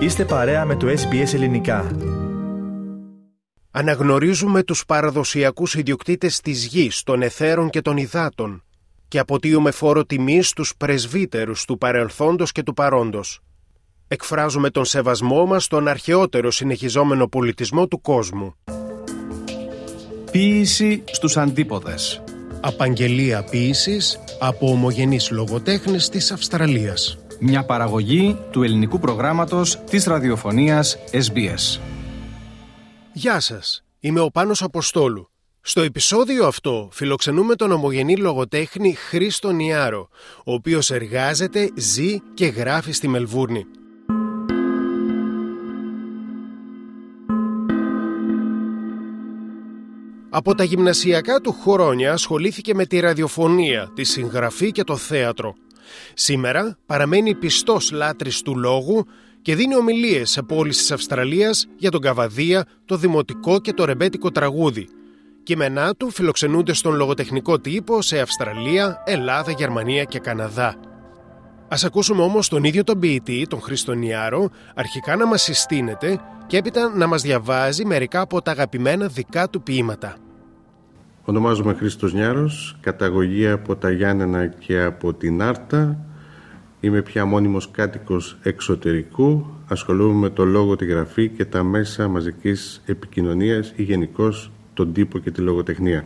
Είστε παρέα με το SBS Ελληνικά. Αναγνωρίζουμε τους παραδοσιακούς ιδιοκτήτες της γης, των εθέρων και των υδάτων και αποτείουμε φόρο τιμής στους πρεσβύτερους του παρελθόντος και του παρόντος. Εκφράζουμε τον σεβασμό μας στον αρχαιότερο συνεχιζόμενο πολιτισμό του κόσμου. Ποίηση στους αντίποδες. Απαγγελία ποίησης από ομογενείς λογοτέχνες της Αυστραλίας. Μια παραγωγή του ελληνικού προγράμματος της ραδιοφωνίας SBS. Γεια σας, είμαι ο Πάνος Αποστόλου. Στο επεισόδιο αυτό φιλοξενούμε τον ομογενή λογοτέχνη Χρήστο Νιάρο, ο οποίος εργάζεται, ζει και γράφει στη Μελβούρνη. Από τα γυμνασιακά του χρόνια ασχολήθηκε με τη ραδιοφωνία, τη συγγραφή και το θέατρο. Σήμερα παραμένει πιστός λάτρης του λόγου και δίνει ομιλίες σε πόλεις της Αυστραλίας για τον Καβαδία, το δημοτικό και το ρεμπέτικο τραγούδι. Κείμενά του φιλοξενούνται στον λογοτεχνικό τύπο σε Αυστραλία, Ελλάδα, Γερμανία και Καναδά. Ας ακούσουμε όμως τον ίδιο τον ποιητή, τον Χριστονιάρο, αρχικά να μας συστήνεται και έπειτα να μας διαβάζει μερικά από τα αγαπημένα δικά του ποίηματα. Ονομάζομαι Χρήστος Νιάρος, καταγωγή από τα Γιάννενα και από την Άρτα. Είμαι πια μόνιμος κάτοικος εξωτερικού, ασχολούμαι με το λόγο, τη γραφή και τα μέσα μαζικής επικοινωνίας ή γενικώς τον τύπο και τη λογοτεχνία.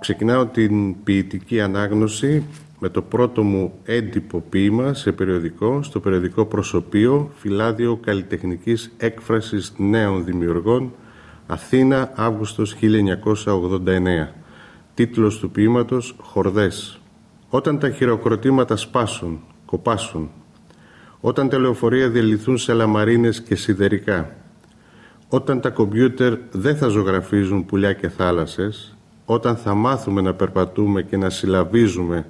Ξεκινάω την ποιητική ανάγνωση με το πρώτο μου έντυπο ποίημα σε περιοδικό, στο περιοδικό Προσωπείο, φυλάδιο καλλιτεχνικής έκφρασης νέων δημιουργών, Αθήνα, Αύγουστος 1989. Τίτλος του ποίηματος «Χορδές». Όταν τα χειροκροτήματα σπάσουν, κοπάσουν, όταν τα λεωφορεία διαλυθούν σε λαμαρίνες και σιδερικά, όταν τα κομπιούτερ δεν θα ζωγραφίζουν πουλιά και θάλασσες, όταν θα μάθουμε να περπατούμε και να συλλαβίζουμε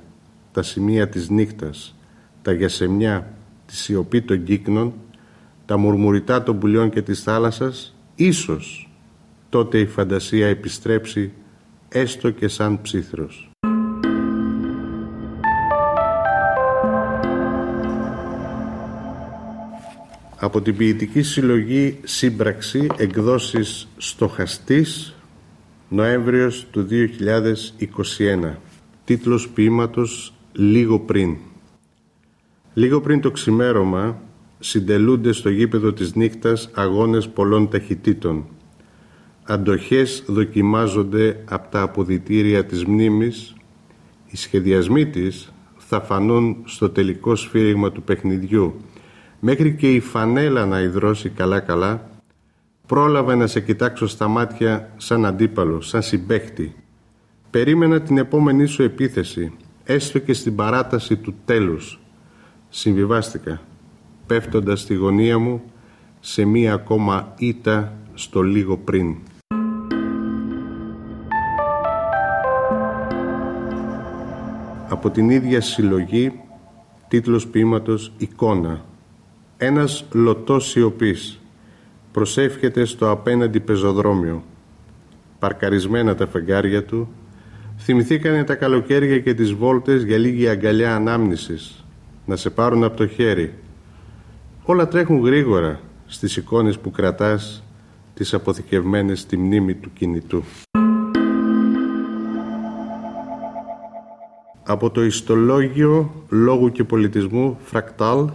τα σημεία της νύχτας, τα γιασεμιά, τη σιωπή των κύκνων, τα μουρμουριτά των πουλιών και της θάλασσας, ίσως τότε η φαντασία επιστρέψει έστω και σαν ψήθρος. Από την ποιητική συλλογή «Σύμπραξη» εκδόσεις «Στοχαστής» Νοέμβριος του 2021 Τίτλος ποίηματος «Λίγο πριν» Λίγο πριν το ξημέρωμα συντελούνται στο γήπεδο της νύχτας αγώνες πολλών ταχυτήτων αντοχές δοκιμάζονται από τα αποδητήρια της μνήμης, οι σχεδιασμοί της θα φανούν στο τελικό σφύριγμα του παιχνιδιού. Μέχρι και η φανέλα να υδρώσει καλά-καλά, πρόλαβα να σε κοιτάξω στα μάτια σαν αντίπαλο, σαν συμπέχτη. Περίμενα την επόμενή σου επίθεση, έστω και στην παράταση του τέλους. Συμβιβάστηκα, πέφτοντας στη γωνία μου σε μία ακόμα ήττα στο λίγο πριν. Από την ίδια συλλογή τίτλος ποίηματος «Εικόνα». Ένας λωτός σιωπής προσεύχεται στο απέναντι πεζοδρόμιο. Παρκαρισμένα τα φεγγάρια του, θυμηθήκανε τα καλοκαίρια και τις βόλτες για λίγη αγκαλιά ανάμνησης, να σε πάρουν από το χέρι. Όλα τρέχουν γρήγορα στις εικόνες που κρατάς, τις αποθηκευμένες στη μνήμη του κινητού. Από το ιστολόγιο λόγου και πολιτισμού Φρακτάλ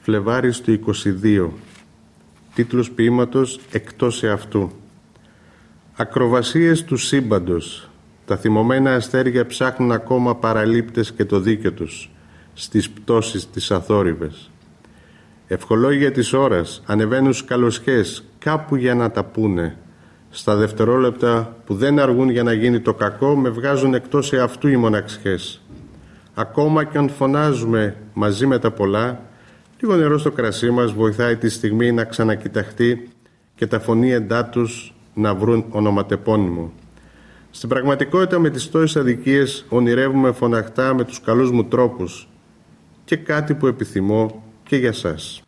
Φλεβάρης του 22 τίτλος ποίηματος «Εκτός εαυτού» Ακροβασίες του σύμπαντος. Τα θυμωμένα αστέρια ψάχνουν ακόμα παραλήπτες και το δίκαιο τους στις πτώσεις της αθόρυβες. Ευχολόγια της ώρας ανεβαίνουν σκαλοσχές κάπου για να τα πούνε στα δευτερόλεπτα που δεν αργούν για να γίνει το κακό με βγάζουν εκτός εαυτού οι μοναξιές. Ακόμα και αν φωνάζουμε μαζί με τα πολλά, λίγο νερό στο κρασί μας βοηθάει τη στιγμή να ξανακοιταχτεί και τα φωνήεντά τους να βρουν ονοματεπώνυμο. Στην πραγματικότητα με τις τόσες αδικίες ονειρεύουμε φωναχτά με τους καλούς μου τρόπους και κάτι που επιθυμώ και για σας.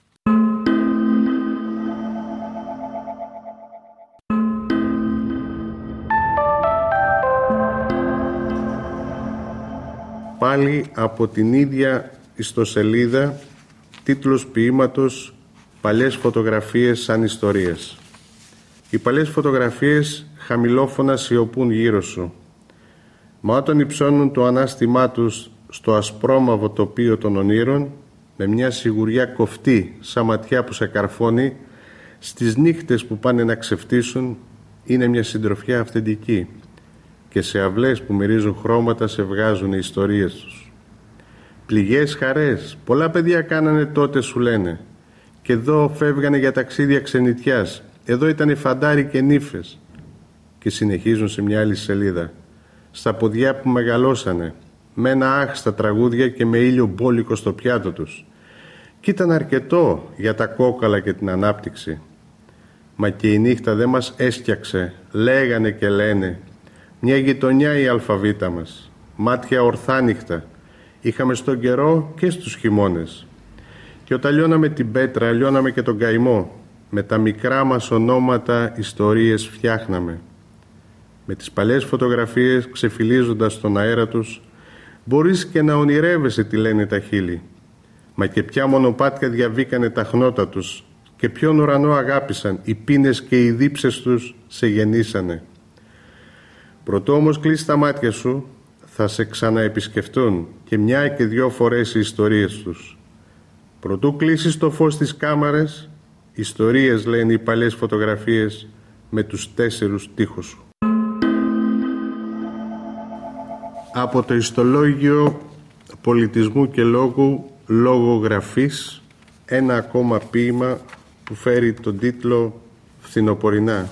Πάλι από την ίδια ιστοσελίδα, τίτλος ποίηματος «Παλιές φωτογραφίες σαν ιστορίες». Οι παλιές φωτογραφίες χαμηλόφωνα σιωπούν γύρω σου. Μα όταν υψώνουν το ανάστημά τους στο ασπρόμαυρο τοπίο των ονείρων, με μια σιγουριά κοφτή σαν ματιά που σε καρφώνει, στις νύχτες που πάνε να ξεφτύσουν, είναι μια συντροφιά αυθεντική και σε αυλές που μυρίζουν χρώματα σε βγάζουν οι ιστορίες τους. Πληγές χαρές, πολλά παιδιά κάνανε τότε σου λένε και εδώ φεύγανε για ταξίδια ξενιτιάς, εδώ ήταν φαντάροι και νύφες και συνεχίζουν σε μια άλλη σελίδα. Στα ποδιά που μεγαλώσανε, με ένα άχ στα τραγούδια και με ήλιο μπόλικο στο πιάτο τους. Κι ήταν αρκετό για τα κόκαλα και την ανάπτυξη. Μα και η νύχτα δεν μας έσκιαξε, λέγανε και λένε. Μια γειτονιά η αλφαβήτα μας, μάτια ορθάνυχτα. Είχαμε στον καιρό και στους χειμώνες. Και όταν λιώναμε την πέτρα, λιώναμε και τον καημό. Με τα μικρά μας ονόματα ιστορίες φτιάχναμε. Με τις παλιές φωτογραφίες ξεφυλίζοντας τον αέρα τους, μπορείς και να ονειρεύεσαι τι λένε τα χείλη. Μα και ποια μονοπάτια διαβήκανε τα χνότα τους και ποιον ουρανό αγάπησαν, οι πίνες και οι δίψες τους σε γεννήσανε. Προτού όμως κλείσει τα μάτια σου, θα σε ξαναεπισκεφτούν και μια και δυο φορές οι ιστορίες τους. Προτού κλείσεις το φως της κάμαρες, ιστορίες λένε οι παλιές φωτογραφίες με τους τέσσερους τείχους σου. Από το ιστολόγιο πολιτισμού και λόγου λογογραφής ένα ακόμα ποίημα που φέρει τον τίτλο «Φθινοπορεινά».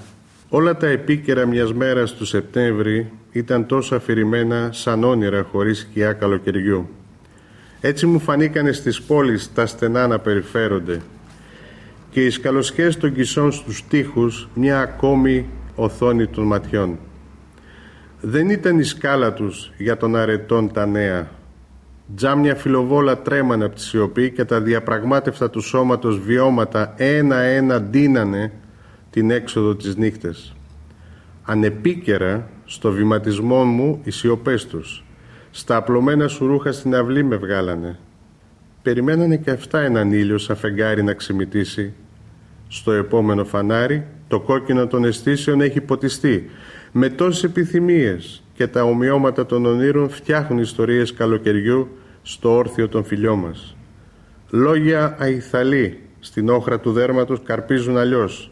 Όλα τα επίκαιρα μιας μέρας του Σεπτέμβρη ήταν τόσο αφηρημένα σαν όνειρα χωρίς σκιά καλοκαιριού. Έτσι μου φανήκανε στις πόλεις τα στενά να περιφέρονται και οι σκαλοσχές των κισών στους τοίχους μια ακόμη οθόνη των ματιών. Δεν ήταν η σκάλα τους για τον αρετών τα νέα. Τζάμια φιλοβόλα τρέμανε από τη σιωπή και τα διαπραγμάτευτα του σώματος βιώματα ένα-ένα ντύνανε την έξοδο της νύχτες. Ανεπίκαιρα στο βηματισμό μου οι σιωπές τους. Στα απλωμένα σου ρούχα στην αυλή με βγάλανε. Περιμένανε και αυτά έναν ήλιο σαν φεγγάρι να ξημητήσει. Στο επόμενο φανάρι το κόκκινο των αισθήσεων έχει ποτιστεί με τόσες επιθυμίες και τα ομοιώματα των ονείρων φτιάχνουν ιστορίες καλοκαιριού στο όρθιο των φιλιών μας. Λόγια αϊθαλή στην όχρα του δέρματος καρπίζουν αλλιώς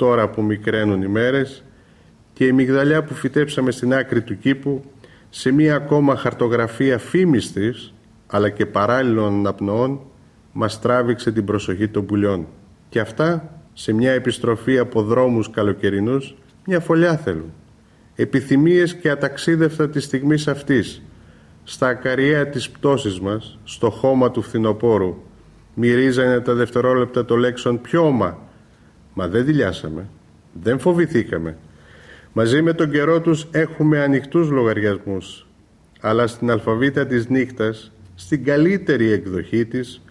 τώρα που μικραίνουν οι μέρες και η μυγδαλιά που φυτέψαμε στην άκρη του κήπου σε μία ακόμα χαρτογραφία φήμης της αλλά και παράλληλων αναπνοών μας τράβηξε την προσοχή των πουλιών. Και αυτά σε μια επιστροφή από δρόμους καλοκαιρινούς μια φωλιά θέλουν. Επιθυμίες και αταξίδευτα της στιγμής αυτής, στα ακαριέα της πτώσης μας, στο χώμα του φθινοπόρου, μυρίζανε τα δευτερόλεπτα το λέξον πιώμα, μα δεν δηλιάσαμε, δεν φοβηθήκαμε. Μαζί με τον καιρό τους έχουμε ανοιχτούς λογαριασμούς, αλλά στην αλφαβήτα της νύχτας, στην καλύτερη εκδοχή της,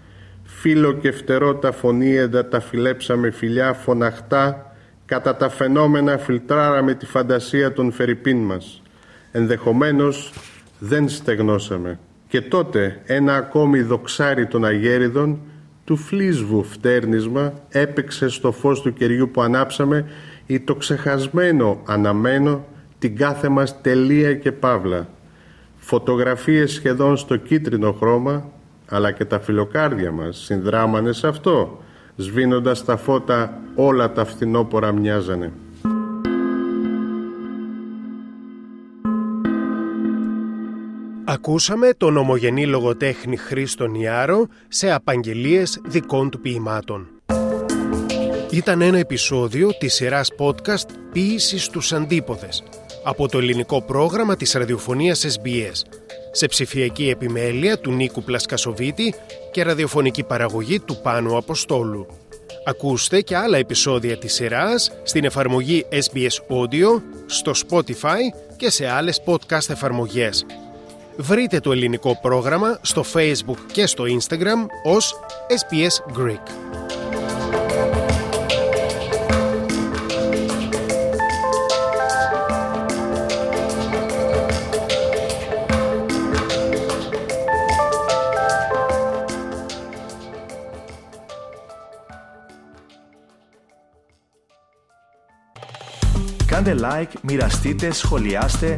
φίλο και φτερό τα φωνήεντα τα φιλέψαμε φιλιά φωναχτά κατά τα φαινόμενα φιλτράραμε τη φαντασία των φερρυπίν μας. Ενδεχομένως δεν στεγνώσαμε. Και τότε ένα ακόμη δοξάρι των αγέριδων του φλίσβου φτέρνισμα έπαιξε στο φως του κεριού που ανάψαμε ή το ξεχασμένο αναμένο την κάθε μας τελεία και παύλα. Φωτογραφίες σχεδόν στο κίτρινο χρώμα αλλά και τα φιλοκάρδια μας συνδράμανε σε αυτό σβήνοντας τα φώτα όλα τα φθινόπορα μοιάζανε. Ακούσαμε τον ομογενή λογοτέχνη Χρήστον Ιάρο σε απαγγελίες δικών του ποιημάτων. Ήταν ένα επεισόδιο της σειράς podcast «Ποίησης στους αντίποδες» από το ελληνικό πρόγραμμα της ραδιοφωνίας SBS σε ψηφιακή επιμέλεια του Νίκου Πλασκασοβίτη και ραδιοφωνική παραγωγή του Πάνου Αποστόλου. Ακούστε και άλλα επεισόδια της σειράς στην εφαρμογή SBS Audio, στο Spotify και σε άλλες podcast εφαρμογές βρείτε το ελληνικό πρόγραμμα στο Facebook και στο Instagram ως SPS Greek. Κάντε like, μοιραστείτε, σχολιάστε